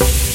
you